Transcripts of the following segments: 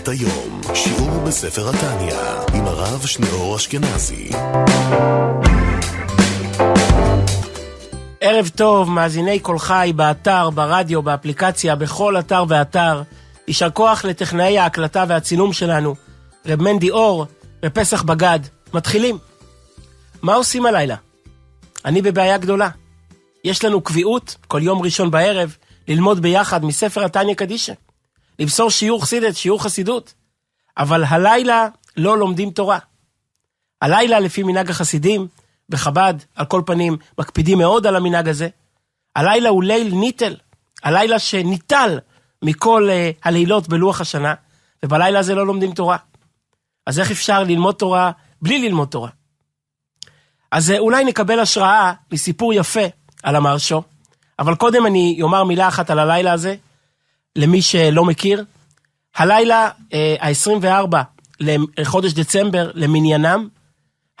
מתנת היום, שיעור בספר התניא, עם הרב שניאור אשכנזי. ערב טוב, מאזיני קול חי, באתר, ברדיו, באפליקציה, בכל אתר ואתר. יישר כוח לטכנאי ההקלטה והצילום שלנו, רב מנדי אור ופסח בגד. מתחילים. מה עושים הלילה? אני בבעיה גדולה. יש לנו קביעות, כל יום ראשון בערב, ללמוד ביחד מספר התניא קדישא. למסור שיעור חסידת, שיעור חסידות. אבל הלילה לא לומדים תורה. הלילה, לפי מנהג החסידים, בחב"ד, על כל פנים, מקפידים מאוד על המנהג הזה. הלילה הוא ליל ניטל, הלילה שניטל מכל uh, הלילות בלוח השנה, ובלילה הזה לא לומדים תורה. אז איך אפשר ללמוד תורה בלי ללמוד תורה? אז uh, אולי נקבל השראה מסיפור יפה על המרשו, אבל קודם אני אומר מילה אחת על הלילה הזה, למי שלא מכיר. הלילה uh, ה-24 לחודש דצמבר למניינם,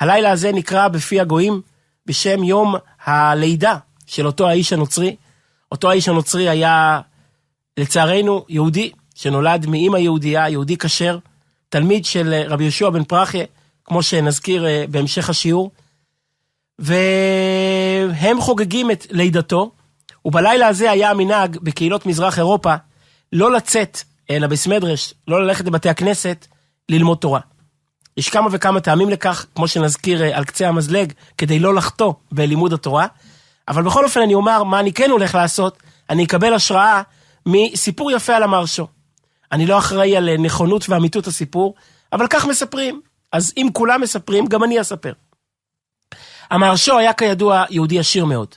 הלילה הזה נקרא בפי הגויים בשם יום הלידה של אותו האיש הנוצרי. אותו האיש הנוצרי היה, לצערנו, יהודי, שנולד מאימא יהודייה, יהודי כשר, תלמיד של רבי יהושע בן פרחיה, כמו שנזכיר אה, בהמשך השיעור. והם חוגגים את לידתו, ובלילה הזה היה המנהג בקהילות מזרח אירופה לא לצאת אל הביס מדרש, לא ללכת לבתי הכנסת, ללמוד תורה. יש כמה וכמה טעמים לכך, כמו שנזכיר אה, על קצה המזלג, כדי לא לחטוא בלימוד התורה. אבל בכל אופן אני אומר מה אני כן הולך לעשות, אני אקבל השראה מסיפור יפה על המרשו. אני לא אחראי על אה, נכונות ואמיתות הסיפור, אבל כך מספרים. אז אם כולם מספרים, גם אני אספר. המרשו היה כידוע יהודי עשיר מאוד.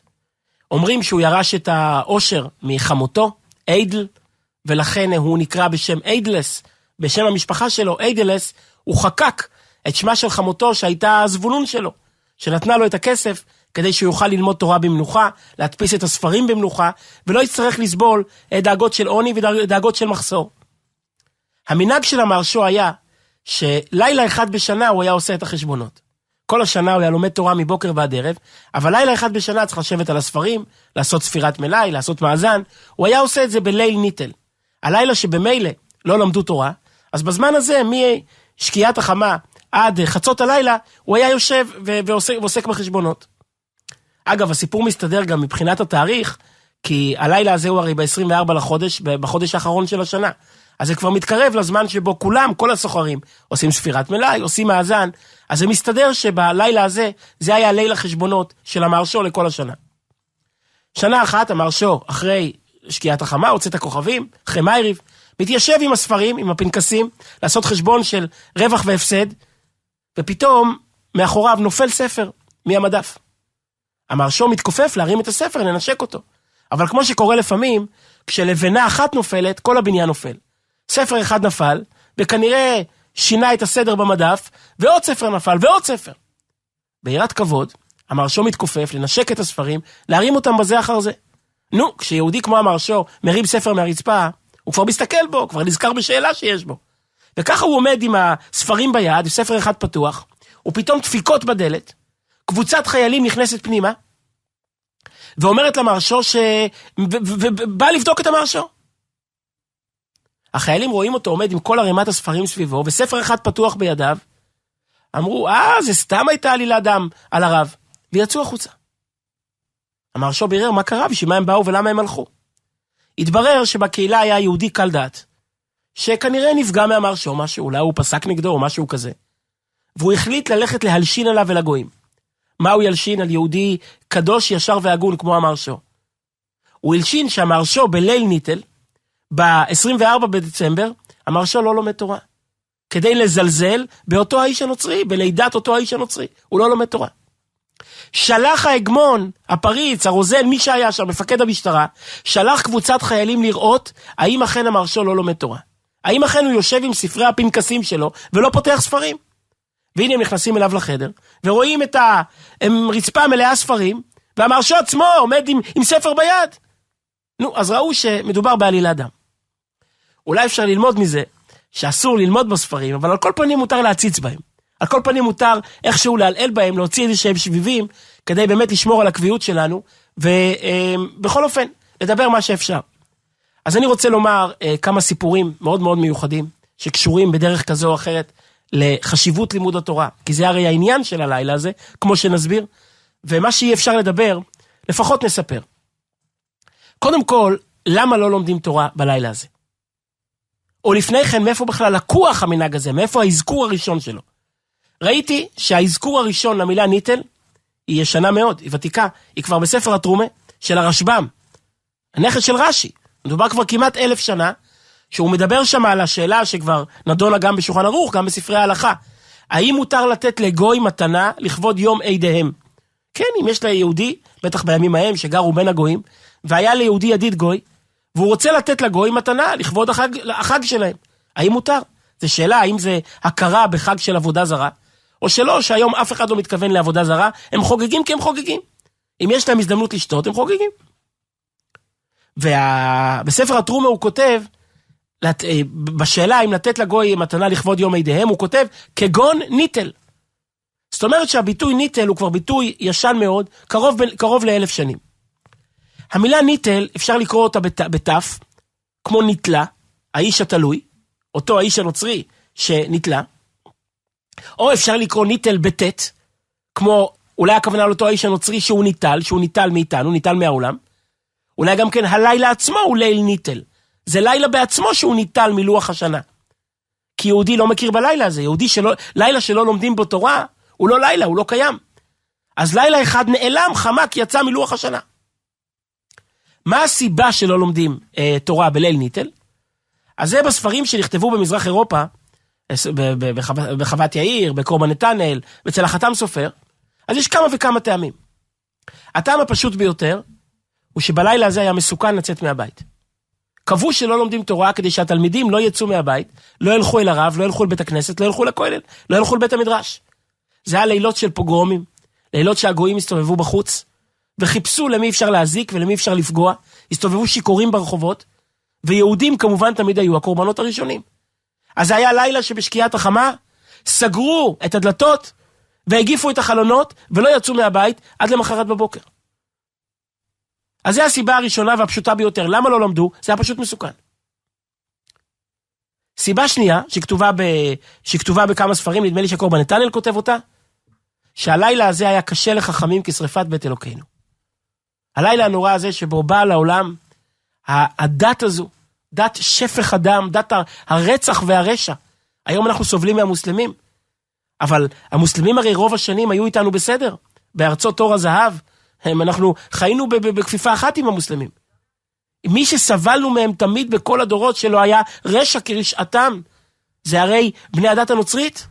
אומרים שהוא ירש את העושר מחמותו, איידל, ולכן הוא נקרא בשם איידלס, בשם המשפחה שלו, איידלס, הוא חקק את שמה של חמותו שהייתה הזבולון שלו, שנתנה לו את הכסף כדי שהוא יוכל ללמוד תורה במנוחה, להדפיס את הספרים במנוחה, ולא יצטרך לסבול דאגות של עוני ודאגות של מחסור. המנהג של המרשו היה שלילה אחד בשנה הוא היה עושה את החשבונות. כל השנה הוא היה לומד תורה מבוקר ועד ערב, אבל לילה אחד בשנה צריך לשבת על הספרים, לעשות ספירת מלאי, לעשות מאזן, הוא היה עושה את זה בליל ניטל. הלילה שבמילא לא למדו תורה, אז בזמן הזה, משקיעת החמה עד חצות הלילה, הוא היה יושב ועוסק, ועוסק בחשבונות. אגב, הסיפור מסתדר גם מבחינת התאריך, כי הלילה הזה הוא הרי ב-24 לחודש, בחודש האחרון של השנה. אז זה כבר מתקרב לזמן שבו כולם, כל הסוחרים, עושים ספירת מלאי, עושים מאזן, אז זה מסתדר שבלילה הזה, זה היה ליל החשבונות של המרשו לכל השנה. שנה אחת המרשו, אחרי שקיעת החמה, הוצא את הכוכבים, אחרי מייריב, מתיישב עם הספרים, עם הפנקסים, לעשות חשבון של רווח והפסד, ופתאום מאחוריו נופל ספר מהמדף. המרשו מתכופף להרים את הספר, לנשק אותו. אבל כמו שקורה לפעמים, כשלבנה אחת נופלת, כל הבניין נופל. ספר אחד נפל, וכנראה שינה את הסדר במדף, ועוד ספר נפל, ועוד ספר. ביראת כבוד, המרשו מתכופף לנשק את הספרים, להרים אותם בזה אחר זה. נו, כשיהודי כמו המרשו מרים ספר מהרצפה, הוא כבר מסתכל בו, כבר נזכר בשאלה שיש בו. וככה הוא עומד עם הספרים ביד, ספר אחד פתוח, ופתאום דפיקות בדלת, קבוצת חיילים נכנסת פנימה, ואומרת למרשו ש... ובא לבדוק את המרשו. החיילים רואים אותו עומד עם כל ערימת הספרים סביבו, וספר אחד פתוח בידיו. אמרו, אה, זה סתם הייתה עלילת דם על הרב, ויצאו החוצה. המרשו בירר מה קרה, בשביל מה הם באו ולמה הם הלכו. התברר שבקהילה היה יהודי קל דעת, שכנראה נפגע מהמרשו משהו, אולי הוא פסק נגדו או משהו כזה. והוא החליט ללכת להלשין עליו ולגויים. מה הוא ילשין על יהודי קדוש, ישר והגון כמו המרשו? הוא הלשין שהמרשו בליל ניטל, ב-24 בדצמבר, המרשו לא לומד תורה. כדי לזלזל באותו האיש הנוצרי, בלידת אותו האיש הנוצרי. הוא לא לומד תורה. שלח ההגמון, הפריץ, הרוזן, מי שהיה שם, מפקד המשטרה, שלח קבוצת חיילים לראות האם אכן המרשו לא לומד תורה. האם אכן הוא יושב עם ספרי הפנקסים שלו ולא פותח ספרים. והנה הם נכנסים אליו לחדר, ורואים את הרצפה מלאה ספרים, והמרשו עצמו עומד עם, עם ספר ביד. נו, אז ראו שמדובר בעלילת דם. אולי אפשר ללמוד מזה שאסור ללמוד בספרים, אבל על כל פנים מותר להציץ בהם. על כל פנים מותר איכשהו לעלעל בהם, להוציא איזה שהם שביבים, כדי באמת לשמור על הקביעות שלנו, ובכל אופן, לדבר מה שאפשר. אז אני רוצה לומר אה, כמה סיפורים מאוד מאוד מיוחדים, שקשורים בדרך כזו או אחרת לחשיבות לימוד התורה, כי זה הרי העניין של הלילה הזה, כמו שנסביר, ומה שאי אפשר לדבר, לפחות נספר. קודם כל, למה לא לומדים תורה בלילה הזה? או לפני כן, מאיפה בכלל לקוח המנהג הזה? מאיפה האזכור הראשון שלו? ראיתי שהאזכור הראשון למילה ניטל היא ישנה מאוד, היא ותיקה, היא כבר בספר התרומה של הרשב"ם, הנכד של רש"י. מדובר כבר כמעט אלף שנה, שהוא מדבר שם על השאלה שכבר נדונה גם בשולחן ערוך, גם בספרי ההלכה. האם מותר לתת לגוי מתנה לכבוד יום עדיהם? כן, אם יש ליהודי, בטח בימים ההם שגרו בין הגויים, והיה ליהודי ידיד גוי, והוא רוצה לתת לגוי מתנה לכבוד החג, החג שלהם. האם מותר? זו שאלה, האם זה הכרה בחג של עבודה זרה, או שלא, שהיום אף אחד לא מתכוון לעבודה זרה, הם חוגגים כי הם חוגגים. אם יש להם הזדמנות לשתות, הם חוגגים. ובספר וה... הטרומה הוא כותב, לת... אה, בשאלה אם לתת לגוי מתנה לכבוד יום עדיהם, הוא כותב, כגון ניטל. זאת אומרת שהביטוי ניטל הוא כבר ביטוי ישן מאוד, קרוב, קרוב לאלף שנים. המילה ניטל, אפשר לקרוא אותה בתף, כמו נתלה, האיש התלוי, אותו האיש הנוצרי שנתלה, או אפשר לקרוא ניטל בטית, כמו אולי הכוונה לאותו האיש הנוצרי שהוא ניטל, שהוא ניטל מאיתנו, ניטל מהעולם. אולי גם כן הלילה עצמו הוא ליל ניטל. זה לילה בעצמו שהוא ניטל מלוח השנה. כי יהודי לא מכיר בלילה הזה, יהודי שלא, לילה שלא לומדים בו תורה, הוא לא לילה, הוא לא קיים. אז לילה אחד נעלם, חמק, יצא מלוח השנה. מה הסיבה שלא לומדים אה, תורה בליל ניטל? אז זה בספרים שנכתבו במזרח אירופה, בחוות יאיר, בקורבן נתנאל, אצל החתם סופר, אז יש כמה וכמה טעמים. הטעם הפשוט ביותר, הוא שבלילה הזה היה מסוכן לצאת מהבית. קבעו שלא לומדים תורה כדי שהתלמידים לא יצאו מהבית, לא ילכו אל הרב, לא ילכו לבית הכנסת, לא ילכו לכולל, לא ילכו לבית המדרש. זה היה לילות של פוגרומים, לילות שהגויים הסתובבו בחוץ, וחיפשו למי אפשר להזיק ולמי אפשר לפגוע, הסתובבו שיכורים ברחובות, ויהודים כמובן תמיד היו הקורבנות הראשונים. אז זה היה לילה שבשקיעת החמה, סגרו את הדלתות, והגיפו את החלונות, ולא יצאו מהבית עד למחרת בבוקר. אז זו הסיבה הראשונה והפשוטה ביותר. למה לא למדו? זה היה פשוט מסוכן. סיבה שנייה, שכתובה, ב... שכתובה בכמה ספרים, נדמה לי שקורבן נתנאל כותב אותה, שהלילה הזה היה קשה לחכמים כשרפת בית אלוקינו. הלילה הנורא הזה שבו בא לעולם הדת הזו, דת שפך הדם, דת הרצח והרשע. היום אנחנו סובלים מהמוסלמים, אבל המוסלמים הרי רוב השנים היו איתנו בסדר, בארצות תור הזהב, הם, אנחנו חיינו בכפיפה אחת עם המוסלמים. מי שסבלנו מהם תמיד בכל הדורות שלא היה רשע כרשעתם, זה הרי בני הדת הנוצרית.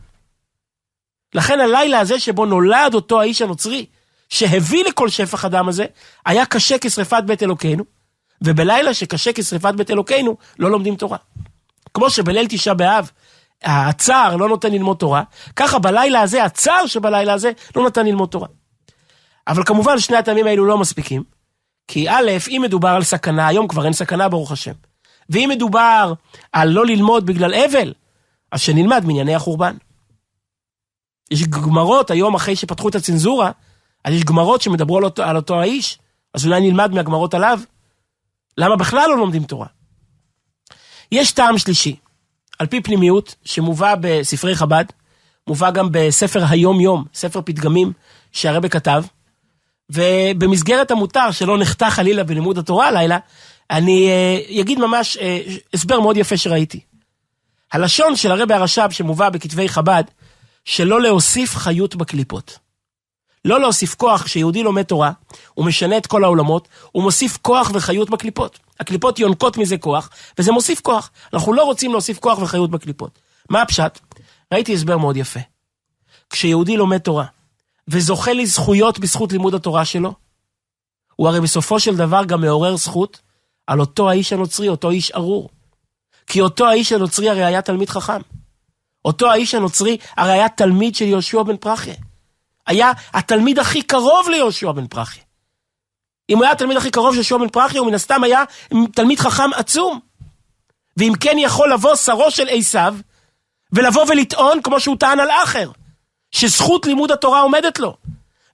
לכן הלילה הזה שבו נולד אותו האיש הנוצרי, שהביא לכל שפך הדם הזה, היה קשה כשרפת בית אלוקינו, ובלילה שקשה כשרפת בית אלוקינו, לא לומדים תורה. כמו שבליל תשעה באב, הצער לא נותן ללמוד תורה, ככה בלילה הזה, הצער שבלילה הזה, לא נותן ללמוד תורה. אבל כמובן שני הטעמים האלו לא מספיקים, כי א', אם מדובר על סכנה, היום כבר אין סכנה ברוך השם. ואם מדובר על לא ללמוד בגלל אבל, אז שנלמד מענייני החורבן. יש גמרות היום, אחרי שפתחו את הצנזורה, אז יש גמרות שמדברו על אותו, על אותו האיש, אז אולי נלמד מהגמרות עליו. למה בכלל לא לומדים תורה? יש טעם שלישי, על פי פנימיות, שמובא בספרי חב"ד, מובא גם בספר היום-יום, ספר פתגמים שהרבא כתב, ובמסגרת המותר שלא נחטא חלילה בלימוד התורה הלילה, אני uh, אגיד ממש uh, הסבר מאוד יפה שראיתי. הלשון של הרבי הרש"ב שמובא בכתבי חב"ד, שלא להוסיף חיות בקליפות. לא להוסיף כוח, כשיהודי לומד תורה, הוא משנה את כל העולמות, הוא מוסיף כוח וחיות בקליפות. הקליפות יונקות מזה כוח, וזה מוסיף כוח. אנחנו לא רוצים להוסיף כוח וחיות בקליפות. מה הפשט? ראיתי הסבר מאוד יפה. כשיהודי לומד תורה, וזוכה לזכויות בזכות לימוד התורה שלו, הוא הרי בסופו של דבר גם מעורר זכות על אותו האיש הנוצרי, אותו איש ארור. כי אותו האיש הנוצרי הרי היה תלמיד חכם. אותו האיש הנוצרי הרי היה תלמיד של יהושע בן פרחיה. היה התלמיד הכי קרוב ליהושע בן פרחיה. אם הוא היה התלמיד הכי קרוב של יהושע בן פרחיה, הוא מן הסתם היה תלמיד חכם עצום. ואם כן יכול לבוא שרו של עשיו, ולבוא ולטעון כמו שהוא טען על אחר. שזכות לימוד התורה עומדת לו.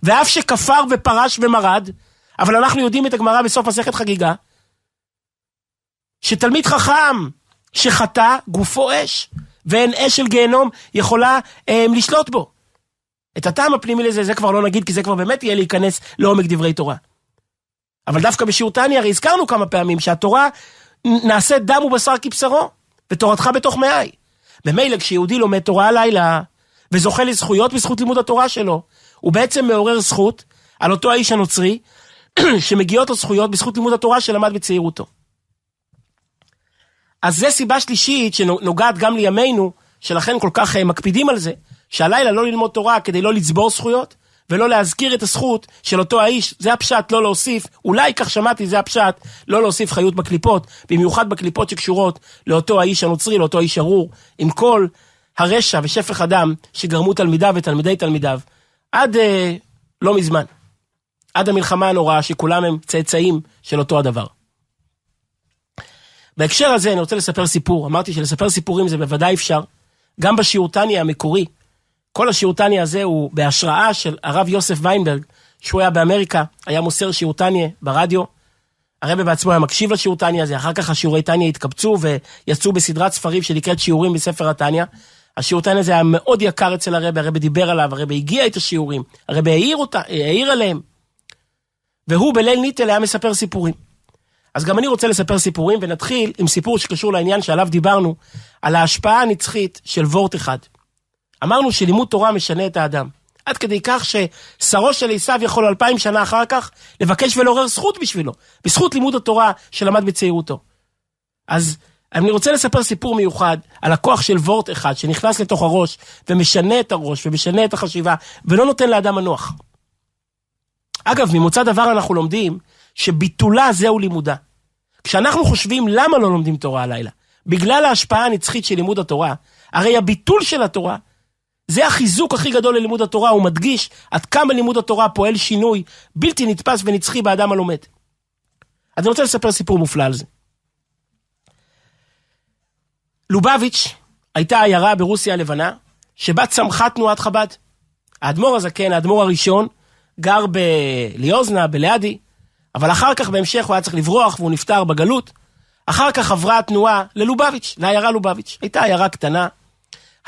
ואף שכפר ופרש ומרד, אבל אנחנו יודעים את הגמרא בסוף מסכת חגיגה, שתלמיד חכם שחטא, גופו אש. ואין אש של גיהנום יכולה אה, לשלוט בו. את הטעם הפנימי לזה, זה כבר לא נגיד, כי זה כבר באמת יהיה להיכנס לעומק דברי תורה. אבל דווקא בשיעור תניא, הרי הזכרנו כמה פעמים שהתורה נעשית דם ובשר כבשרו, ותורתך בתוך מאי. ממילא כשיהודי לומד תורה הלילה, וזוכה לזכויות בזכות לימוד התורה שלו, הוא בעצם מעורר זכות על אותו האיש הנוצרי, שמגיעות לו זכויות בזכות לימוד התורה שלמד בצעירותו. אז זה סיבה שלישית שנוגעת גם לימינו, שלכן כל כך אה, מקפידים על זה, שהלילה לא ללמוד תורה כדי לא לצבור זכויות, ולא להזכיר את הזכות של אותו האיש, זה הפשט, לא להוסיף, אולי כך שמעתי, זה הפשט, לא להוסיף חיות בקליפות, במיוחד בקליפות שקשורות לאותו האיש הנוצרי, לאותו האיש ארור, עם כל הרשע ושפך הדם שגרמו תלמידיו ותלמידי תלמידיו, עד אה, לא מזמן, עד המלחמה הנוראה שכולם הם צאצאים של אותו הדבר. בהקשר הזה אני רוצה לספר סיפור, אמרתי שלספר סיפורים זה בוודאי אפשר, גם בשיעור טניה המקורי, כל השיעור טניה הזה הוא בהשראה של הרב יוסף ויינברג, שהוא היה באמריקה, היה מוסר שיעור טניה ברדיו. הרב בעצמו היה מקשיב לשיעור טניה הזה, אחר כך השיעורי טניה התקבצו ויצאו בסדרת ספרים שנקראת שיעורים בספר הטניה. השיעור טניה הזה היה מאוד יקר אצל הרב, הרב דיבר עליו, הרב הגיע את השיעורים, הרב העיר, אותה, העיר עליהם. והוא בליל ניטל היה מספר סיפורים. אז גם אני רוצה לספר סיפורים, ונתחיל עם סיפור שקשור לעניין שעליו דיברנו, על ההשפעה הנצחית של וורט אחד. אמרנו שלימוד תורה משנה את האדם. עד כדי כך ששרו של עשיו יכול אלפיים שנה אחר כך לבקש ולעורר זכות בשבילו, בזכות לימוד התורה שלמד בצעירותו. אז אני רוצה לספר סיפור מיוחד על הכוח של וורט אחד שנכנס לתוך הראש ומשנה את הראש ומשנה את החשיבה ולא נותן לאדם מנוח. אגב, ממוצא דבר אנחנו לומדים שביטולה זהו לימודה. כשאנחנו חושבים למה לא לומדים תורה הלילה, בגלל ההשפעה הנצחית של לימוד התורה, הרי הביטול של התורה זה החיזוק הכי גדול ללימוד התורה, הוא מדגיש עד כמה לימוד התורה פועל שינוי בלתי נתפס ונצחי באדם הלומד. אז אני רוצה לספר סיפור מופלא על זה. לובביץ' הייתה עיירה ברוסיה הלבנה, שבה צמחה תנועת חב"ד. האדמו"ר הזקן, האדמו"ר הראשון, גר בליוזנה, בליאדי, אבל אחר כך בהמשך הוא היה צריך לברוח והוא נפטר בגלות. אחר כך עברה התנועה ללובביץ', לעיירה לובביץ'. הייתה עיירה קטנה,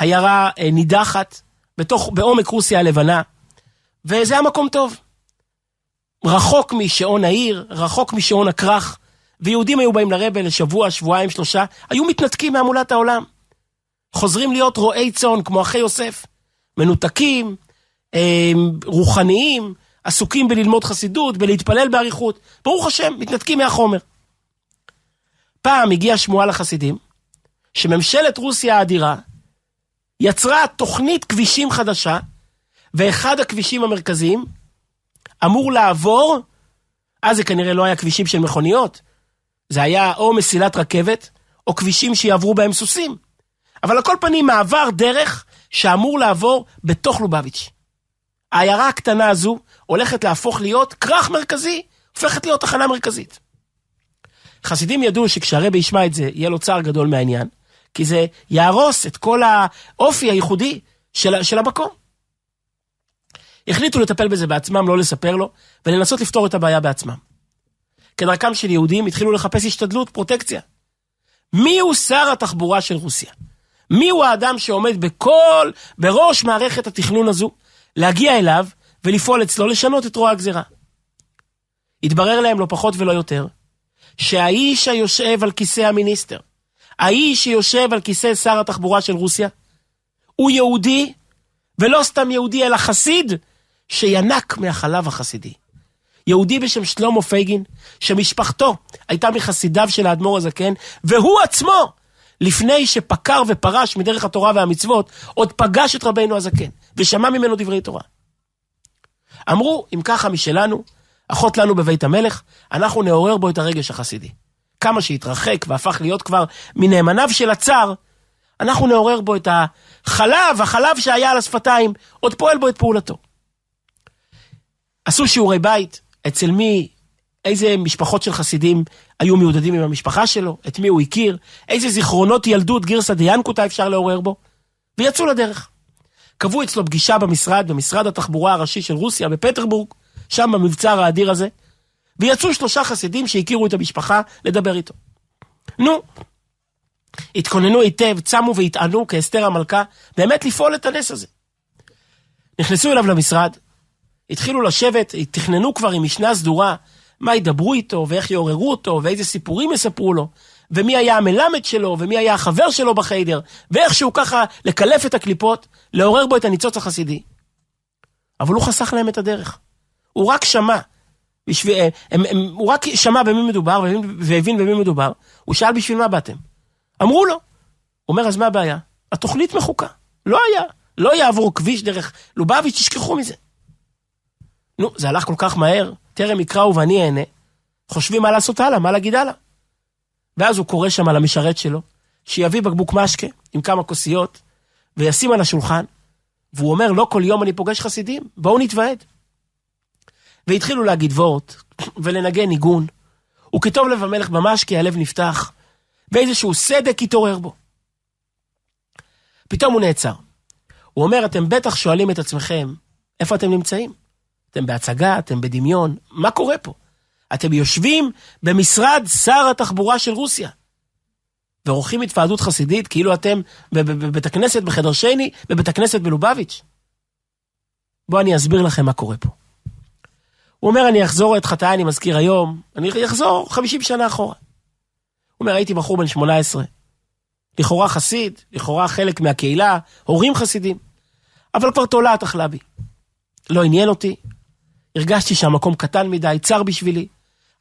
עיירה אה, נידחת, בתוך, בעומק רוסיה הלבנה, וזה היה מקום טוב. רחוק משעון העיר, רחוק משעון הכרך, ויהודים היו באים לרבה לשבוע, שבועיים, שלושה, היו מתנתקים מהמולת העולם. חוזרים להיות רועי צאן, כמו אחי יוסף. מנותקים, אה, רוחניים, עסוקים בללמוד חסידות, בלהתפלל באריכות. ברוך השם, מתנתקים מהחומר. פעם הגיעה שמועה לחסידים, שממשלת רוסיה האדירה יצרה תוכנית כבישים חדשה, ואחד הכבישים המרכזיים אמור לעבור, אז זה כנראה לא היה כבישים של מכוניות, זה היה או מסילת רכבת, או כבישים שיעברו בהם סוסים. אבל על כל פנים מעבר דרך שאמור לעבור בתוך לובביץ'. העיירה הקטנה הזו הולכת להפוך להיות כרך מרכזי, הופכת להיות תחנה מרכזית. חסידים ידעו שכשהרבי ישמע את זה, יהיה לו צער גדול מהעניין, כי זה יהרוס את כל האופי הייחודי של, של המקום. החליטו לטפל בזה בעצמם, לא לספר לו, ולנסות לפתור את הבעיה בעצמם. כדרכם של יהודים התחילו לחפש השתדלות, פרוטקציה. מי הוא שר התחבורה של רוסיה? מי הוא האדם שעומד בכל, בראש מערכת התכנון הזו, להגיע אליו ולפעול אצלו לשנות את רוע הגזירה? התברר להם לא פחות ולא יותר, שהאיש היושב על כיסא המיניסטר, האיש שיושב על כיסא שר התחבורה של רוסיה הוא יהודי, ולא סתם יהודי, אלא חסיד, שינק מהחלב החסידי. יהודי בשם שלמה פייגין, שמשפחתו הייתה מחסידיו של האדמו"ר הזקן, והוא עצמו, לפני שפקר ופרש מדרך התורה והמצוות, עוד פגש את רבינו הזקן, ושמע ממנו דברי תורה. אמרו, אם ככה משלנו, אחות לנו בבית המלך, אנחנו נעורר בו את הרגש החסידי. כמה שהתרחק והפך להיות כבר מנאמניו של הצר, אנחנו נעורר בו את החלב, החלב שהיה על השפתיים, עוד פועל בו את פעולתו. עשו שיעורי בית, אצל מי, איזה משפחות של חסידים היו מיודדים עם המשפחה שלו, את מי הוא הכיר, איזה זיכרונות ילדות גרסא דיאנקותא אפשר לעורר בו, ויצאו לדרך. קבעו אצלו פגישה במשרד, במשרד התחבורה הראשי של רוסיה, בפטרבורג, שם במבצר האדיר הזה, ויצאו שלושה חסידים שהכירו את המשפחה לדבר איתו. נו, התכוננו היטב, צמו והטענו כאסתר המלכה, באמת לפעול את הנס הזה. נכנסו אליו למשרד, התחילו לשבת, תכננו כבר עם משנה סדורה, מה ידברו איתו, ואיך יעוררו אותו, ואיזה סיפורים יספרו לו, ומי היה המלמד שלו, ומי היה החבר שלו בחיידר, ואיך שהוא ככה לקלף את הקליפות, לעורר בו את הניצוץ החסידי. אבל הוא חסך להם את הדרך. הוא רק שמע. בשביל, הם, הם, הם, הוא רק שמע במי מדובר והבין במי מדובר. הוא שאל בשביל מה באתם. אמרו לו. הוא אומר, אז מה הבעיה? התוכנית מחוקה. לא היה. לא יעבור כביש דרך לובביץ', תשכחו מזה. נו, זה הלך כל כך מהר, טרם יקראו ואני אענה. חושבים מה לעשות הלאה, מה להגיד הלאה. ואז הוא קורא שם על המשרת שלו, שיביא בקבוק משקה עם כמה כוסיות, וישים על השולחן, והוא אומר, לא כל יום אני פוגש חסידים, בואו נתוועד. והתחילו להגיד וורט, ולנגן ניגון, וכתוב לב המלך במשקה הלב נפתח, ואיזשהו סדק התעורר בו. פתאום הוא נעצר. הוא אומר, אתם בטח שואלים את עצמכם, איפה אתם נמצאים? אתם בהצגה, אתם בדמיון, מה קורה פה? אתם יושבים במשרד שר התחבורה של רוסיה. ועורכים התוועדות חסידית כאילו אתם בבית הכנסת בחדר שני, בבית הכנסת בלובביץ'. בואו אני אסביר לכם מה קורה פה. הוא אומר, אני אחזור את חטאי, אני מזכיר היום, אני אחזור 50 שנה אחורה. הוא אומר, הייתי בחור בן 18, לכאורה חסיד, לכאורה חלק מהקהילה, הורים חסידים, אבל כבר תולעת אכלה בי. לא עניין אותי, הרגשתי שהמקום קטן מדי, צר בשבילי.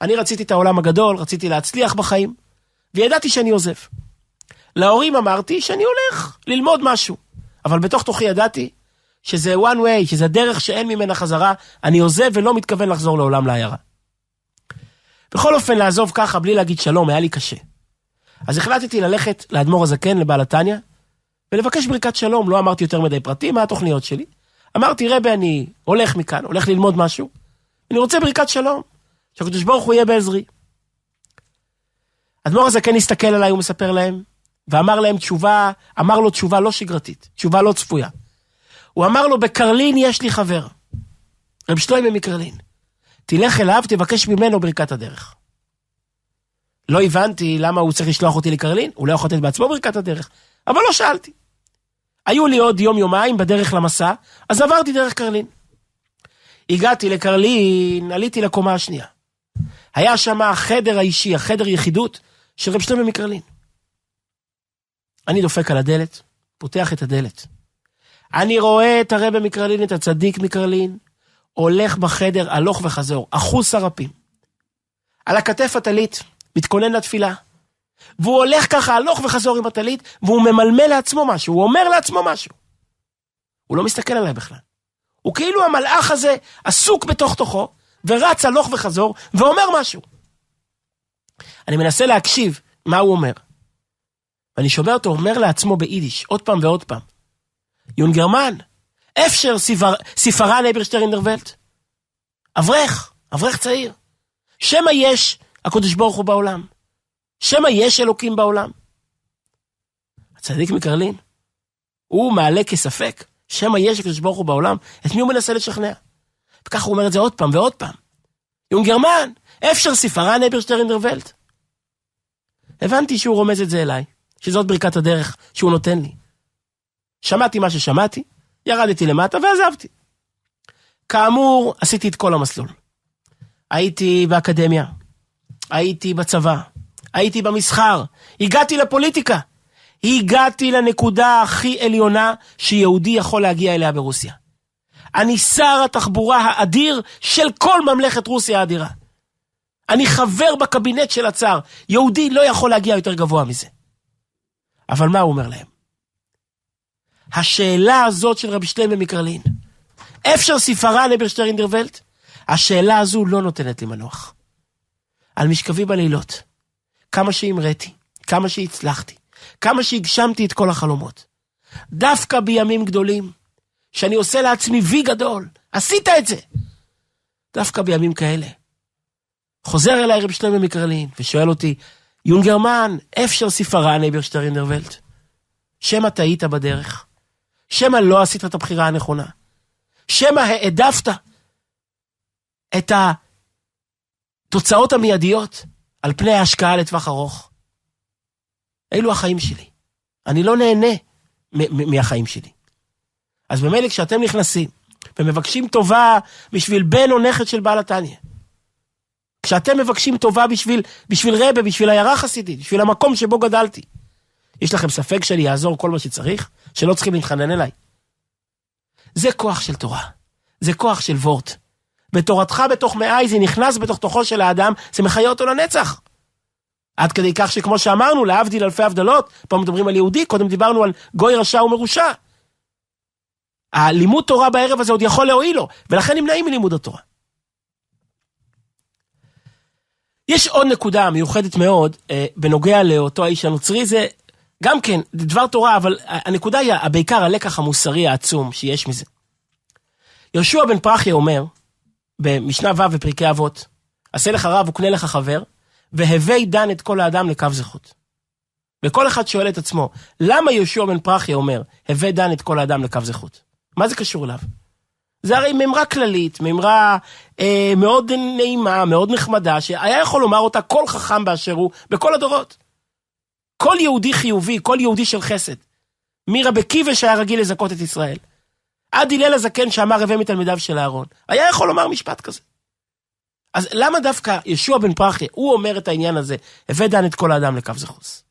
אני רציתי את העולם הגדול, רציתי להצליח בחיים, וידעתי שאני עוזב. להורים אמרתי שאני הולך ללמוד משהו, אבל בתוך תוכי ידעתי שזה one way, שזה דרך שאין ממנה חזרה, אני עוזב ולא מתכוון לחזור לעולם לעיירה. בכל אופן, לעזוב ככה בלי להגיד שלום, היה לי קשה. אז החלטתי ללכת לאדמו"ר הזקן, לבעל התניא, ולבקש ברכת שלום, לא אמרתי יותר מדי פרטים, מה התוכניות שלי. אמרתי, רבי, אני הולך מכאן, הולך ללמוד משהו, אני רוצה ברכת שלום, שהקדוש ברוך הוא יהיה בעזרי. אדמו"ר הזקן הסתכל עליי, הוא מספר להם, ואמר להם תשובה, אמר לו תשובה לא שגרתית, תשובה לא צפויה. הוא אמר לו, בקרלין יש לי חבר, רב שטוימן מקרלין. תלך אליו, תבקש ממנו ברכת הדרך. לא הבנתי למה הוא צריך לשלוח אותי לקרלין, הוא לא יכול לתת בעצמו ברכת הדרך, אבל לא שאלתי. היו לי עוד יום-יומיים בדרך למסע, אז עברתי דרך קרלין. הגעתי לקרלין, עליתי לקומה השנייה. היה שם החדר האישי, החדר יחידות של רב שלמה מקרלין. אני דופק על הדלת, פותח את הדלת. אני רואה את הרבא מקרלין, את הצדיק מקרלין, הולך בחדר הלוך וחזור, אחוז סרפים. על הכתף הטלית, מתכונן לתפילה. והוא הולך ככה הלוך וחזור עם הטלית, והוא ממלמל לעצמו משהו, הוא אומר לעצמו משהו. הוא לא מסתכל עליי בכלל. הוא כאילו המלאך הזה עסוק בתוך תוכו, ורץ הלוך וחזור, ואומר משהו. אני מנסה להקשיב מה הוא אומר. ואני שומע אותו אומר לעצמו ביידיש, עוד פעם ועוד פעם. יונגרמן, אפשר ספרן אברשטרינדרוולט. אברך, אברך צעיר. שמא יש הקדוש ברוך הוא בעולם. שמא יש אלוקים בעולם. הצדיק מקרלין, הוא מעלה כספק, שמא יש הקדוש ברוך הוא בעולם, את מי הוא מנסה לשכנע? וככה הוא אומר את זה עוד פעם ועוד פעם. יונגרמן, אפשר ספרן אברשטרינדרוולט. הבנתי שהוא רומז את זה אליי, שזאת ברכת הדרך שהוא נותן לי. שמעתי מה ששמעתי, ירדתי למטה ועזבתי. כאמור, עשיתי את כל המסלול. הייתי באקדמיה, הייתי בצבא, הייתי במסחר, הגעתי לפוליטיקה. הגעתי לנקודה הכי עליונה שיהודי יכול להגיע אליה ברוסיה. אני שר התחבורה האדיר של כל ממלכת רוסיה האדירה. אני חבר בקבינט של הצאר. יהודי לא יכול להגיע יותר גבוה מזה. אבל מה הוא אומר להם? השאלה הזאת של רבי שלמה מקרלין, אפשר ספרה לברשטרינדרוולט? השאלה הזו לא נותנת לי מנוח. על משכבי בלילות, כמה שהמראתי, כמה שהצלחתי, כמה שהגשמתי את כל החלומות. דווקא בימים גדולים, שאני עושה לעצמי וי גדול, עשית את זה. דווקא בימים כאלה. חוזר אליי רב שלמה מקרלין ושואל אותי, יונגרמן, אפשר ספרן אברשטרינדרוולט? שמא טעית בדרך? שמא לא עשית את הבחירה הנכונה? שמא העדפת את התוצאות המיידיות על פני ההשקעה לטווח ארוך? אלו החיים שלי. אני לא נהנה מהחיים שלי. אז במילא כשאתם נכנסים ומבקשים טובה בשביל בן או נכד של בעל התניא, כשאתם מבקשים טובה בשביל, בשביל רבה, בשביל עיירה חסידית, בשביל המקום שבו גדלתי, יש לכם ספק שאני אעזור כל מה שצריך? שלא צריכים להתחנן אליי? זה כוח של תורה. זה כוח של וורט. בתורתך בתוך מאי זה נכנס בתוך תוכו של האדם, זה מחיה אותו לנצח. עד כדי כך שכמו שאמרנו, להבדיל אלפי הבדלות, פה מדברים על יהודי, קודם דיברנו על גוי רשע ומרושע. הלימוד תורה בערב הזה עוד יכול להועיל לו, ולכן נמנעים מלימוד התורה. יש עוד נקודה מיוחדת מאוד אה, בנוגע לאותו האיש הנוצרי, זה גם כן דבר תורה, אבל הנקודה היא בעיקר הלקח המוסרי העצום שיש מזה. יהושע בן פרחיה אומר, במשנה ו' בפרקי אבות, עשה לך רב וקנה לך חבר, והווי דן את כל האדם לקו זכות. וכל אחד שואל את עצמו, למה יהושע בן פרחיה אומר, הווי דן את כל האדם לקו זכות? מה זה קשור אליו? זה הרי מימרה כללית, מימרה אה, מאוד נעימה, מאוד נחמדה, שהיה יכול לומר אותה כל חכם באשר הוא, בכל הדורות. כל יהודי חיובי, כל יהודי של חסד. מרבי קיבש היה רגיל לזכות את ישראל. עד הלל הזקן שאמר הווה מתלמידיו של אהרון. היה יכול לומר משפט כזה. אז למה דווקא ישוע בן פרחיה, הוא אומר את העניין הזה, הווה דן את כל האדם לקו זכוס.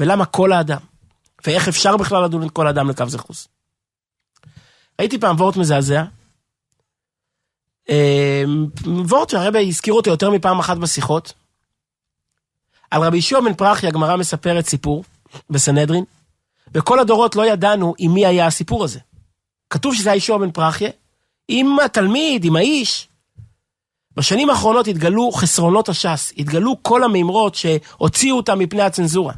ולמה כל האדם? ואיך אפשר בכלל לדון את כל האדם לקו זכוס? ראיתי פעם וורט מזעזע. אמ, וורט שהרבה הזכיר אותו יותר מפעם אחת בשיחות. על רבי ישוע בן פרחי הגמרא מספרת סיפור בסנהדרין, וכל הדורות לא ידענו עם מי היה הסיפור הזה. כתוב שזה היה ישוע בן פרחיה, עם התלמיד, עם האיש. בשנים האחרונות התגלו חסרונות הש"ס, התגלו כל המימרות שהוציאו אותם מפני הצנזורה.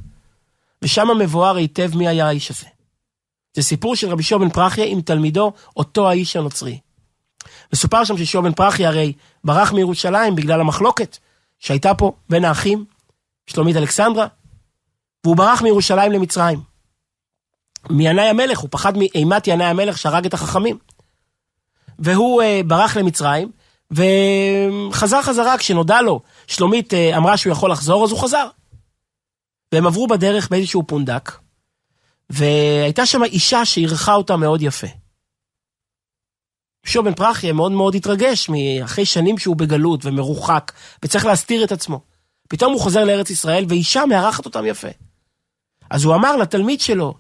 ושם מבואר היטב מי היה האיש הזה. זה סיפור של רבי ישוע בן פרחיה עם תלמידו, אותו האיש הנוצרי. מסופר שם שישוע בן פרחיה הרי ברח מירושלים בגלל המחלוקת שהייתה פה בין האחים, שלומית אלכסנדרה, והוא ברח מירושלים למצרים. מינאי המלך, הוא פחד מאימת ינאי המלך שהרג את החכמים. והוא uh, ברח למצרים, וחזר חזרה כשנודע לו, שלומית uh, אמרה שהוא יכול לחזור, אז הוא חזר. והם עברו בדרך באיזשהו פונדק, והייתה שם אישה שאירחה אותה מאוד יפה. שור בן פרחיה מאוד מאוד התרגש מאחרי שנים שהוא בגלות ומרוחק, וצריך להסתיר את עצמו. פתאום הוא חוזר לארץ ישראל, ואישה מארחת אותם יפה. אז הוא אמר לתלמיד שלו,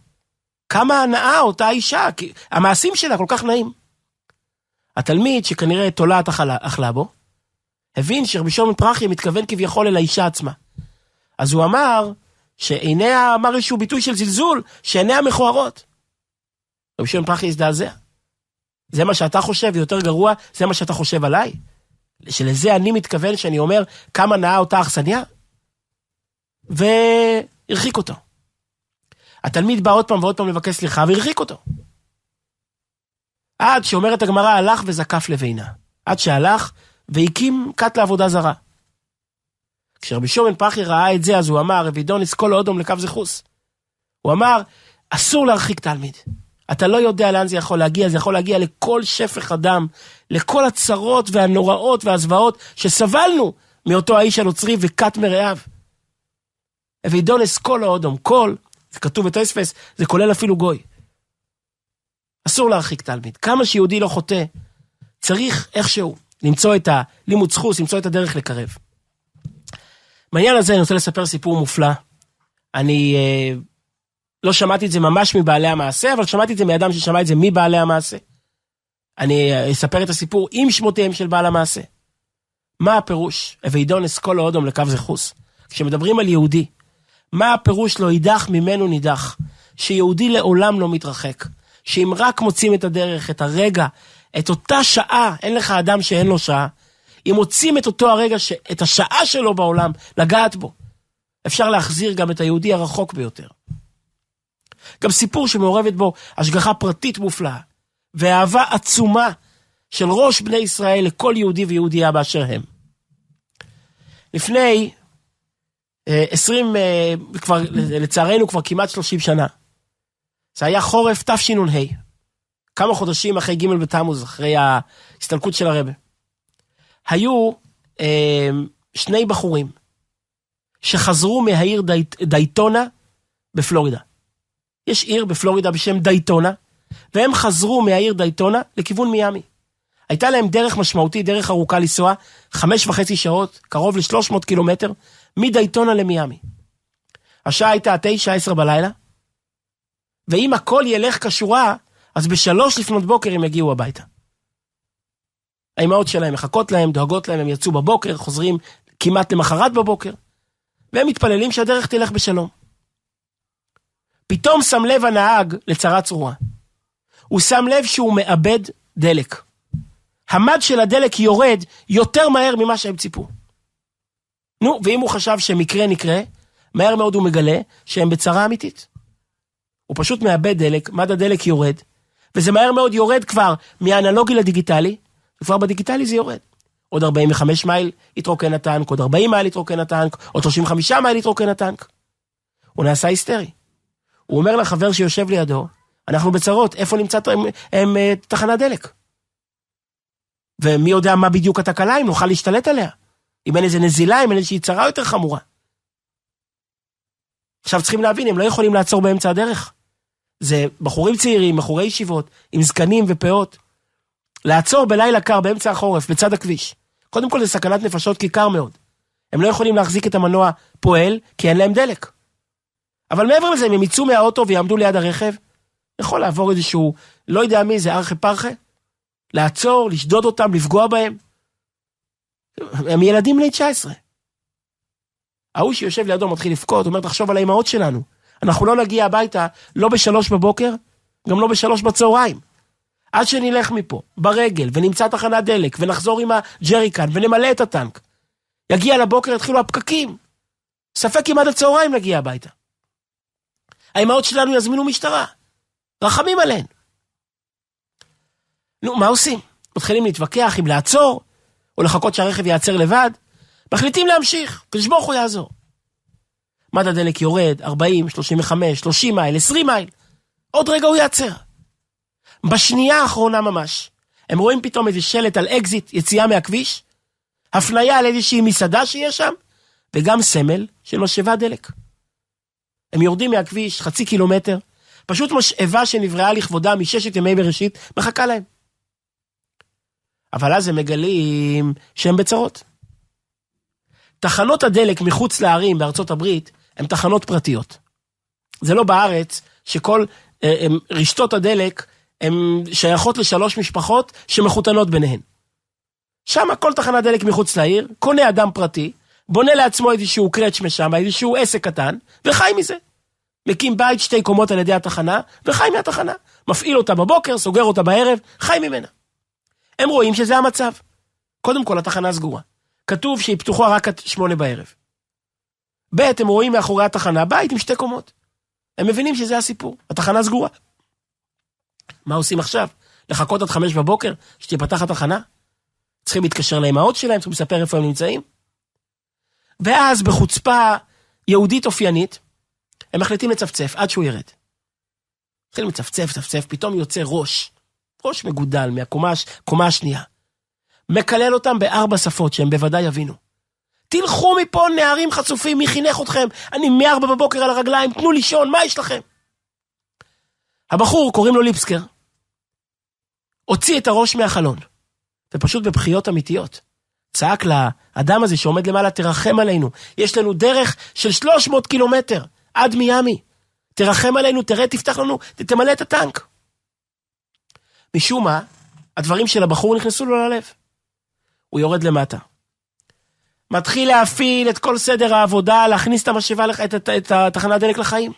כמה הנאה אותה אישה, כי המעשים שלה כל כך נעים. התלמיד, שכנראה תולעת אכלה בו, הבין שרבי בן פרחיה מתכוון כביכול אל האישה עצמה. אז הוא אמר, שעיניה אמר איזשהו ביטוי של זלזול, שעיניה מכוערות. רבי שמעון פרחי הזדעזע. זה מה שאתה חושב, ויותר גרוע, זה מה שאתה חושב עליי? שלזה אני מתכוון שאני אומר כמה נאה אותה אכסניה? והרחיק אותו. התלמיד בא עוד פעם ועוד פעם לבקש סליחה והרחיק אותו. עד שאומרת הגמרא, הלך וזקף לבינה. עד שהלך והקים כת לעבודה זרה. כשרבי שומן פחי ראה את זה, אז הוא אמר, אבידוניס כל אודום לקו זכוס. הוא אמר, אסור להרחיק תלמיד. אתה לא יודע לאן זה יכול להגיע, זה יכול להגיע לכל שפך הדם, לכל הצרות והנוראות והזוועות שסבלנו מאותו האיש הנוצרי וכת מרעיו. אבידונס כל האודום, כל, זה כתוב בתוספס, זה כולל אפילו גוי. אסור להרחיק תלמיד. כמה שיהודי לא חוטא, צריך איכשהו למצוא את הלימוד זכוס, למצוא את הדרך לקרב. בעניין הזה אני רוצה לספר סיפור מופלא. אני אה, לא שמעתי את זה ממש מבעלי המעשה, אבל שמעתי את זה מאדם ששמע את זה מבעלי המעשה. אני אה, אספר את הסיפור עם שמותיהם של בעל המעשה. מה הפירוש? אבידון אסכולו אודום לקו זכוס. כשמדברים על יהודי, מה הפירוש לא יידח ממנו נידח? שיהודי לעולם לא מתרחק. שאם רק מוצאים את הדרך, את הרגע, את אותה שעה, אין לך אדם שאין לו שעה, אם מוצאים את אותו הרגע, ש... את השעה שלו בעולם, לגעת בו, אפשר להחזיר גם את היהודי הרחוק ביותר. גם סיפור שמעורבת בו השגחה פרטית מופלאה, ואהבה עצומה של ראש בני ישראל לכל יהודי ויהודייה באשר הם. לפני אה, עשרים, אה, כבר, לצערנו כבר כמעט שלושים שנה, זה היה חורף תשנ"ה, כמה חודשים אחרי ג' בתמוז, אחרי ההסתלקות של הרבה. היו אה, שני בחורים שחזרו מהעיר דייט, דייטונה בפלורידה. יש עיר בפלורידה בשם דייטונה, והם חזרו מהעיר דייטונה לכיוון מיאמי. הייתה להם דרך משמעותית, דרך ארוכה לנסוע, חמש וחצי שעות, קרוב ל-300 קילומטר, מדייטונה למיאמי. השעה הייתה תשע, עשר בלילה, ואם הכל ילך כשורה, אז בשלוש לפנות בוקר הם יגיעו הביתה. האימהות שלהם מחכות להם, דואגות להם, הם יצאו בבוקר, חוזרים כמעט למחרת בבוקר, והם מתפללים שהדרך תלך בשלום. פתאום שם לב הנהג לצרה צרורה. הוא שם לב שהוא מאבד דלק. המד של הדלק יורד יותר מהר ממה שהם ציפו. נו, ואם הוא חשב שמקרה נקרה, מהר מאוד הוא מגלה שהם בצרה אמיתית. הוא פשוט מאבד דלק, מד הדלק יורד, וזה מהר מאוד יורד כבר מהאנלוגי לדיגיטלי, וכבר בדיגיטלי זה יורד. עוד 45 מייל יתרוקן הטנק, עוד 40 מייל יתרוקן הטנק, עוד 35 מייל יתרוקן הטנק. הוא נעשה היסטרי. הוא אומר לחבר שיושב לידו, אנחנו בצרות, איפה נמצא הם, הם, הם, אה, תחנת דלק? ומי יודע מה בדיוק התקלה, אם נוכל להשתלט עליה. אם אין איזה נזילה, אם אין איזושהי צרה יותר חמורה. עכשיו צריכים להבין, הם לא יכולים לעצור באמצע הדרך. זה בחורים צעירים, בחורי ישיבות, עם זקנים ופאות. לעצור בלילה קר באמצע החורף, בצד הכביש. קודם כל זה סכנת נפשות כי קר מאוד. הם לא יכולים להחזיק את המנוע פועל, כי אין להם דלק. אבל מעבר לזה, אם הם יצאו מהאוטו ויעמדו ליד הרכב, יכול לעבור איזשהו, לא יודע מי זה, ארחי פרחי, לעצור, לשדוד אותם, לפגוע בהם. הם ילדים בני 19. ההוא שיושב לידו מתחיל לבכות, אומר, תחשוב על האימהות שלנו. אנחנו לא נגיע הביתה, לא בשלוש בבוקר, גם לא בשלוש בצהריים. עד שנלך מפה, ברגל, ונמצא תחנת דלק, ונחזור עם הג'ריקן, ונמלא את הטנק. יגיע לבוקר, יתחילו הפקקים. ספק אם עד הצהריים נגיע הביתה. האימהות שלנו יזמינו משטרה. רחמים עליהן. נו, מה עושים? מתחילים להתווכח אם לעצור, או לחכות שהרכב ייעצר לבד. מחליטים להמשיך, הקדוש ברוך הוא יעזור. מד הדלק יורד, 40, 35, 30 מייל, 20 מייל. עוד רגע הוא ייעצר. בשנייה האחרונה ממש, הם רואים פתאום איזה שלט על אקזיט, יציאה מהכביש, הפנייה על איזושהי מסעדה שיש שם, וגם סמל של משאבת דלק. הם יורדים מהכביש חצי קילומטר, פשוט משאבה שנבראה לכבודה מששת ימי בראשית, מחכה להם. אבל אז הם מגלים שהם בצרות. תחנות הדלק מחוץ לערים בארצות הברית הן תחנות פרטיות. זה לא בארץ שכל אה, הם, רשתות הדלק הן שייכות לשלוש משפחות שמחותנות ביניהן. שם כל תחנת דלק מחוץ לעיר, קונה אדם פרטי, בונה לעצמו איזשהו קרץ' משם, איזשהו עסק קטן, וחי מזה. מקים בית שתי קומות על ידי התחנה, וחי מהתחנה. מפעיל אותה בבוקר, סוגר אותה בערב, חי ממנה. הם רואים שזה המצב. קודם כל, התחנה סגורה. כתוב שהיא פתוחה רק עד שמונה בערב. ב', הם רואים מאחורי התחנה בית עם שתי קומות. הם מבינים שזה הסיפור, התחנה סגורה. מה עושים עכשיו? לחכות עד חמש בבוקר שתיפתח התחנה? צריכים להתקשר לאמהות שלהם, צריכים לספר איפה הם נמצאים? ואז בחוצפה יהודית אופיינית, הם מחליטים לצפצף עד שהוא ירד. מתחילים לצפצף, צפצף, פתאום יוצא ראש, ראש מגודל מהקומה השנייה. מקלל אותם בארבע שפות שהם בוודאי יבינו. תלכו מפה נערים חצופים, מי חינך אתכם? אני מארבע בבוקר על הרגליים, תנו לישון, מה יש לכם? הבחור, קוראים לו ליפסקר, הוציא את הראש מהחלון, ופשוט בבכיות אמיתיות, צעק לאדם הזה שעומד למעלה, תרחם עלינו, יש לנו דרך של 300 קילומטר עד מיאמי, תרחם עלינו, תראה, תפתח לנו, תמלא את הטנק. משום מה, הדברים של הבחור נכנסו לו ללב. הוא יורד למטה. מתחיל להפעיל את כל סדר העבודה, להכניס את המשאבה, את, את, את התחנת דלק לחיים.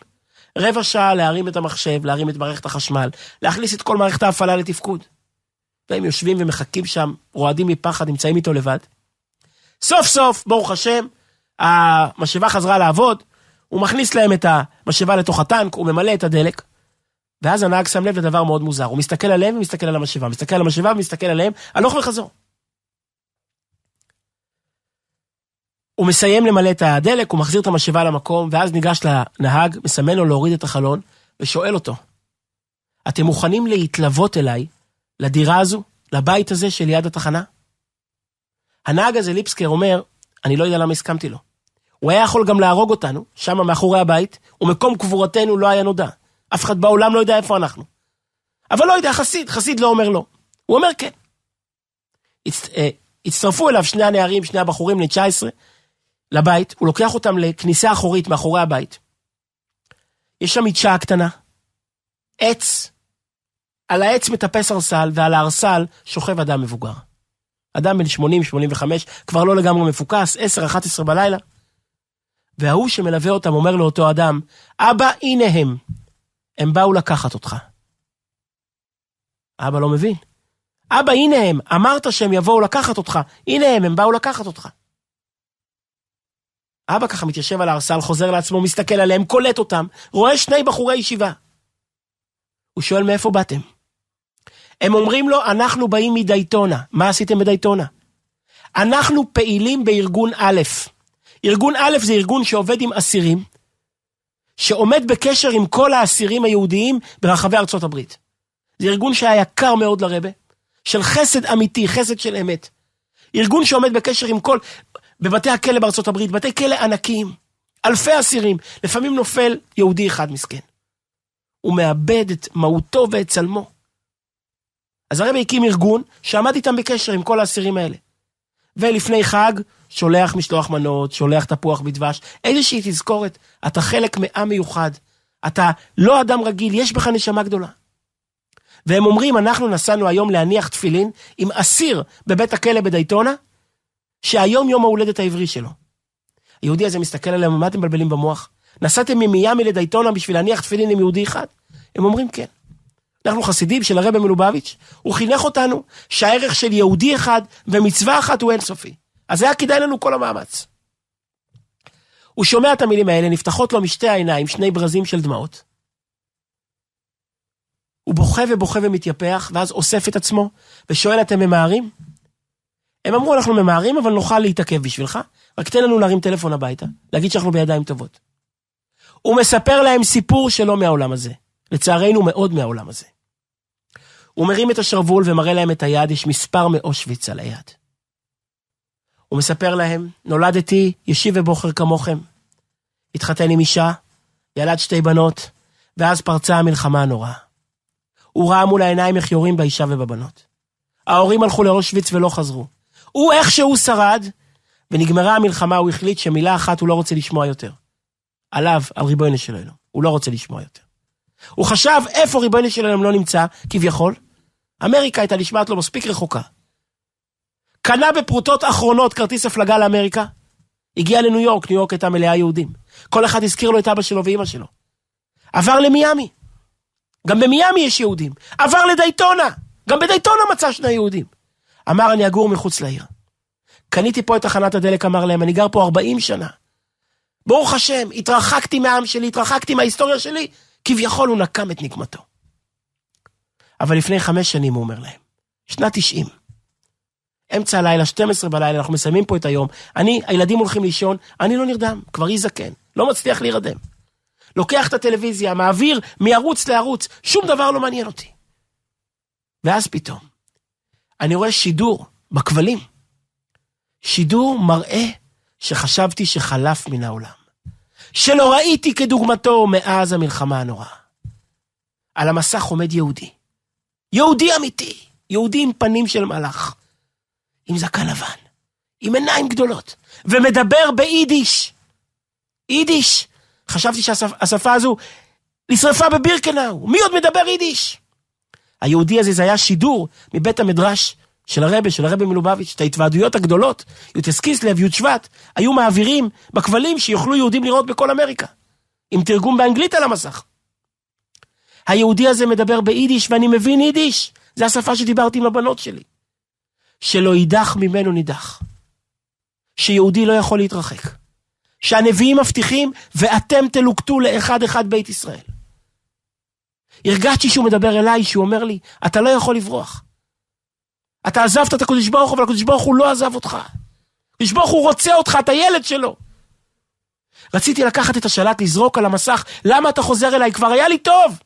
רבע שעה להרים את המחשב, להרים את מערכת החשמל, להכניס את כל מערכת ההפעלה לתפקוד. והם יושבים ומחכים שם, רועדים מפחד, נמצאים איתו לבד. סוף סוף, ברוך השם, המשאבה חזרה לעבוד, הוא מכניס להם את המשאבה לתוך הטנק, הוא ממלא את הדלק, ואז הנהג שם לב לדבר מאוד מוזר, הוא מסתכל עליהם ומסתכל על המשאבה, מסתכל על המשאבה ומסתכל עליהם, הלוך וחזור. הוא מסיים למלא את הדלק, הוא מחזיר את המשאבה למקום, ואז ניגש לנהג, מסמן לו להוריד את החלון, ושואל אותו, אתם מוכנים להתלוות אליי, לדירה הזו, לבית הזה שליד התחנה? הנהג הזה, ליפסקר, אומר, אני לא יודע למה הסכמתי לו. הוא היה יכול גם להרוג אותנו, שם מאחורי הבית, ומקום קבורתנו לא היה נודע. אף אחד בעולם לא יודע איפה אנחנו. אבל לא יודע, חסיד, חסיד לא אומר לא. הוא אומר כן. הצ... אה, הצטרפו אליו שני הנערים, שני הבחורים, בני 19, לבית, הוא לוקח אותם לכניסה אחורית מאחורי הבית. יש שם מדשאה קטנה, עץ, על העץ מטפס ארסל, ועל הארסל שוכב אדם מבוגר. אדם בן 80-85, כבר לא לגמרי מפוקס, 10-11 בלילה. וההוא שמלווה אותם אומר לאותו אדם, אבא, הנה הם. הם באו לקחת אותך. אבא לא מבין. אבא, הנה הם, אמרת שהם יבואו לקחת אותך. הנה הם, הם באו לקחת אותך. אבא ככה מתיישב על הארסל, חוזר לעצמו, מסתכל עליהם, קולט אותם, רואה שני בחורי ישיבה. הוא שואל מאיפה באתם? הם אומרים לו, אנחנו באים מדייטונה. מה עשיתם בדייטונה? אנחנו פעילים בארגון א'. ארגון א' זה ארגון שעובד עם אסירים, שעומד בקשר עם כל האסירים היהודיים ברחבי ארצות הברית. זה ארגון שהיה יקר מאוד לרבה, של חסד אמיתי, חסד של אמת. ארגון שעומד בקשר עם כל, בבתי הכלא בארצות הברית, בתי כלא ענקיים, אלפי אסירים, לפעמים נופל יהודי אחד מסכן. הוא מאבד את מהותו ואת צלמו. אז הרבי הקים ארגון שעמד איתם בקשר עם כל האסירים האלה. ולפני חג, שולח משלוח מנות, שולח תפוח בדבש, איזושהי תזכורת, אתה חלק מעם מיוחד. אתה לא אדם רגיל, יש בך נשמה גדולה. והם אומרים, אנחנו נסענו היום להניח תפילין עם אסיר בבית הכלא בדייטונה, שהיום יום ההולדת העברי שלו. היהודי הזה מסתכל עליהם, מה אתם מבלבלים במוח? נסעתם ממיאמי לדייטונה בשביל להניח תפילין עם יהודי אחד? הם אומרים כן. אנחנו חסידים של הרבי מלובביץ', הוא חינך אותנו שהערך של יהודי אחד ומצווה אחת הוא אינסופי. אז היה כדאי לנו כל המאמץ. הוא שומע את המילים האלה, נפתחות לו משתי העיניים שני ברזים של דמעות. הוא בוכה ובוכה ומתייפח, ואז אוסף את עצמו, ושואל, אתם ממהרים? הם אמרו, אנחנו ממהרים, אבל נוכל להתעכב בשבילך, רק תן לנו להרים טלפון הביתה, להגיד שאנחנו בידיים טובות. הוא מספר להם סיפור שלא מהעולם הזה. לצערנו מאוד מהעולם הזה. הוא מרים את השרוול ומראה להם את היד, יש מספר מאושוויץ על היד. הוא מספר להם, נולדתי ישיב ובוחר כמוכם. התחתן עם אישה, ילד שתי בנות, ואז פרצה המלחמה הנוראה. הוא ראה מול העיניים איך יורים באישה ובבנות. ההורים הלכו לאושוויץ ולא חזרו. הוא איכשהו שרד, ונגמרה המלחמה, הוא החליט שמילה אחת הוא לא רוצה לשמוע יותר. עליו, על ריבונו של אלוהים. הוא לא רוצה לשמוע יותר. הוא חשב איפה ריבונו של אלוהים לא נמצא, כביכול. אמריקה הייתה נשמעת לו מספיק רחוקה. קנה בפרוטות אחרונות כרטיס הפלגה לאמריקה, הגיע לניו יורק, ניו יורק הייתה מלאה יהודים. כל אחד הזכיר לו את אבא שלו ואימא שלו. עבר למיאמי. גם במיאמי יש יהודים. עבר לדייטונה. גם בדייטונה מצא שני יהודים. אמר, אני אגור מחוץ לעיר. קניתי פה את תחנת הדלק, אמר להם, אני גר פה 40 שנה. ברוך השם, התרחקתי מהעם שלי, התרחקתי מההיסטוריה שלי, כביכול הוא נקם את נקמתו. אבל לפני חמש שנים הוא אומר להם, שנת 90. אמצע הלילה, 12 בלילה, אנחנו מסיימים פה את היום. אני, הילדים הולכים לישון, אני לא נרדם, כבר אי זקן, לא מצליח להירדם. לוקח את הטלוויזיה, מעביר מערוץ לערוץ, שום דבר לא מעניין אותי. ואז פתאום, אני רואה שידור בכבלים. שידור מראה שחשבתי שחלף מן העולם. שלא ראיתי כדוגמתו מאז המלחמה הנוראה. על המסך עומד יהודי. יהודי אמיתי, יהודי עם פנים של מלאך, עם זקן לבן, עם עיניים גדולות, ומדבר ביידיש. יידיש. חשבתי שהשפה הזו נשרפה בבירקנאו, מי עוד מדבר יידיש? היהודי הזה זה היה שידור מבית המדרש של הרבה, של הרבה מלובביץ', את ההתוועדויות הגדולות, יוטס קיסלב, יוט שבט, היו מעבירים בכבלים שיוכלו יהודים לראות בכל אמריקה, עם תרגום באנגלית על המסך. היהודי הזה מדבר ביידיש ואני מבין יידיש, זה השפה שדיברתי עם הבנות שלי. שלא יידח ממנו נידח. שיהודי לא יכול להתרחק. שהנביאים מבטיחים ואתם תלוקטו לאחד אחד בית ישראל. הרגשתי שהוא מדבר אליי, שהוא אומר לי, אתה לא יכול לברוח. אתה עזבת את הקדוש ברוך הוא, אבל הקדוש ברוך הוא לא עזב אותך. הקדוש ברוך הוא רוצה אותך, אתה ילד שלו. רציתי לקחת את השלט, לזרוק על המסך, למה אתה חוזר אליי? כבר היה לי טוב.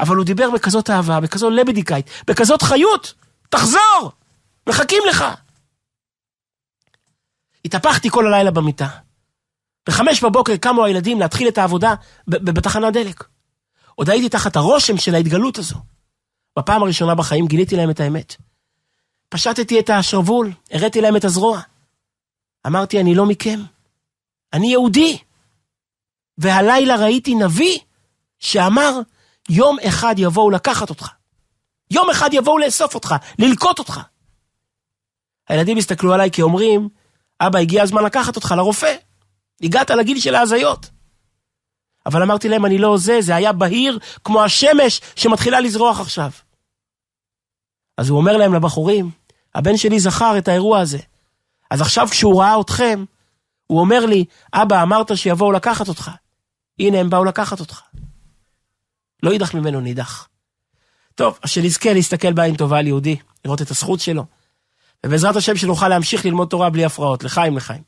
אבל הוא דיבר בכזאת אהבה, בכזאת לבדיקאית, בכזאת חיות, תחזור, מחכים לך. התהפכתי כל הלילה במיטה. בחמש בבוקר קמו הילדים להתחיל את העבודה בתחנת דלק. עוד הייתי תחת הרושם של ההתגלות הזו. בפעם הראשונה בחיים גיליתי להם את האמת. פשטתי את השרוול, הראתי להם את הזרוע. אמרתי, אני לא מכם, אני יהודי. והלילה ראיתי נביא שאמר, יום אחד יבואו לקחת אותך. יום אחד יבואו לאסוף אותך, ללקוט אותך. הילדים הסתכלו עליי כי אומרים, אבא, הגיע הזמן לקחת אותך לרופא. הגעת לגיל של ההזיות. אבל אמרתי להם, אני לא זה, זה היה בהיר כמו השמש שמתחילה לזרוח עכשיו. אז הוא אומר להם לבחורים, הבן שלי זכר את האירוע הזה. אז עכשיו כשהוא ראה אתכם, הוא אומר לי, אבא, אמרת שיבואו לקחת אותך. הנה, הם באו לקחת אותך. לא יידח ממנו נידח. טוב, אז שנזכה להסתכל בעין טובה על יהודי, לראות את הזכות שלו, ובעזרת השם שנוכל להמשיך ללמוד תורה בלי הפרעות, לחיים לחיים.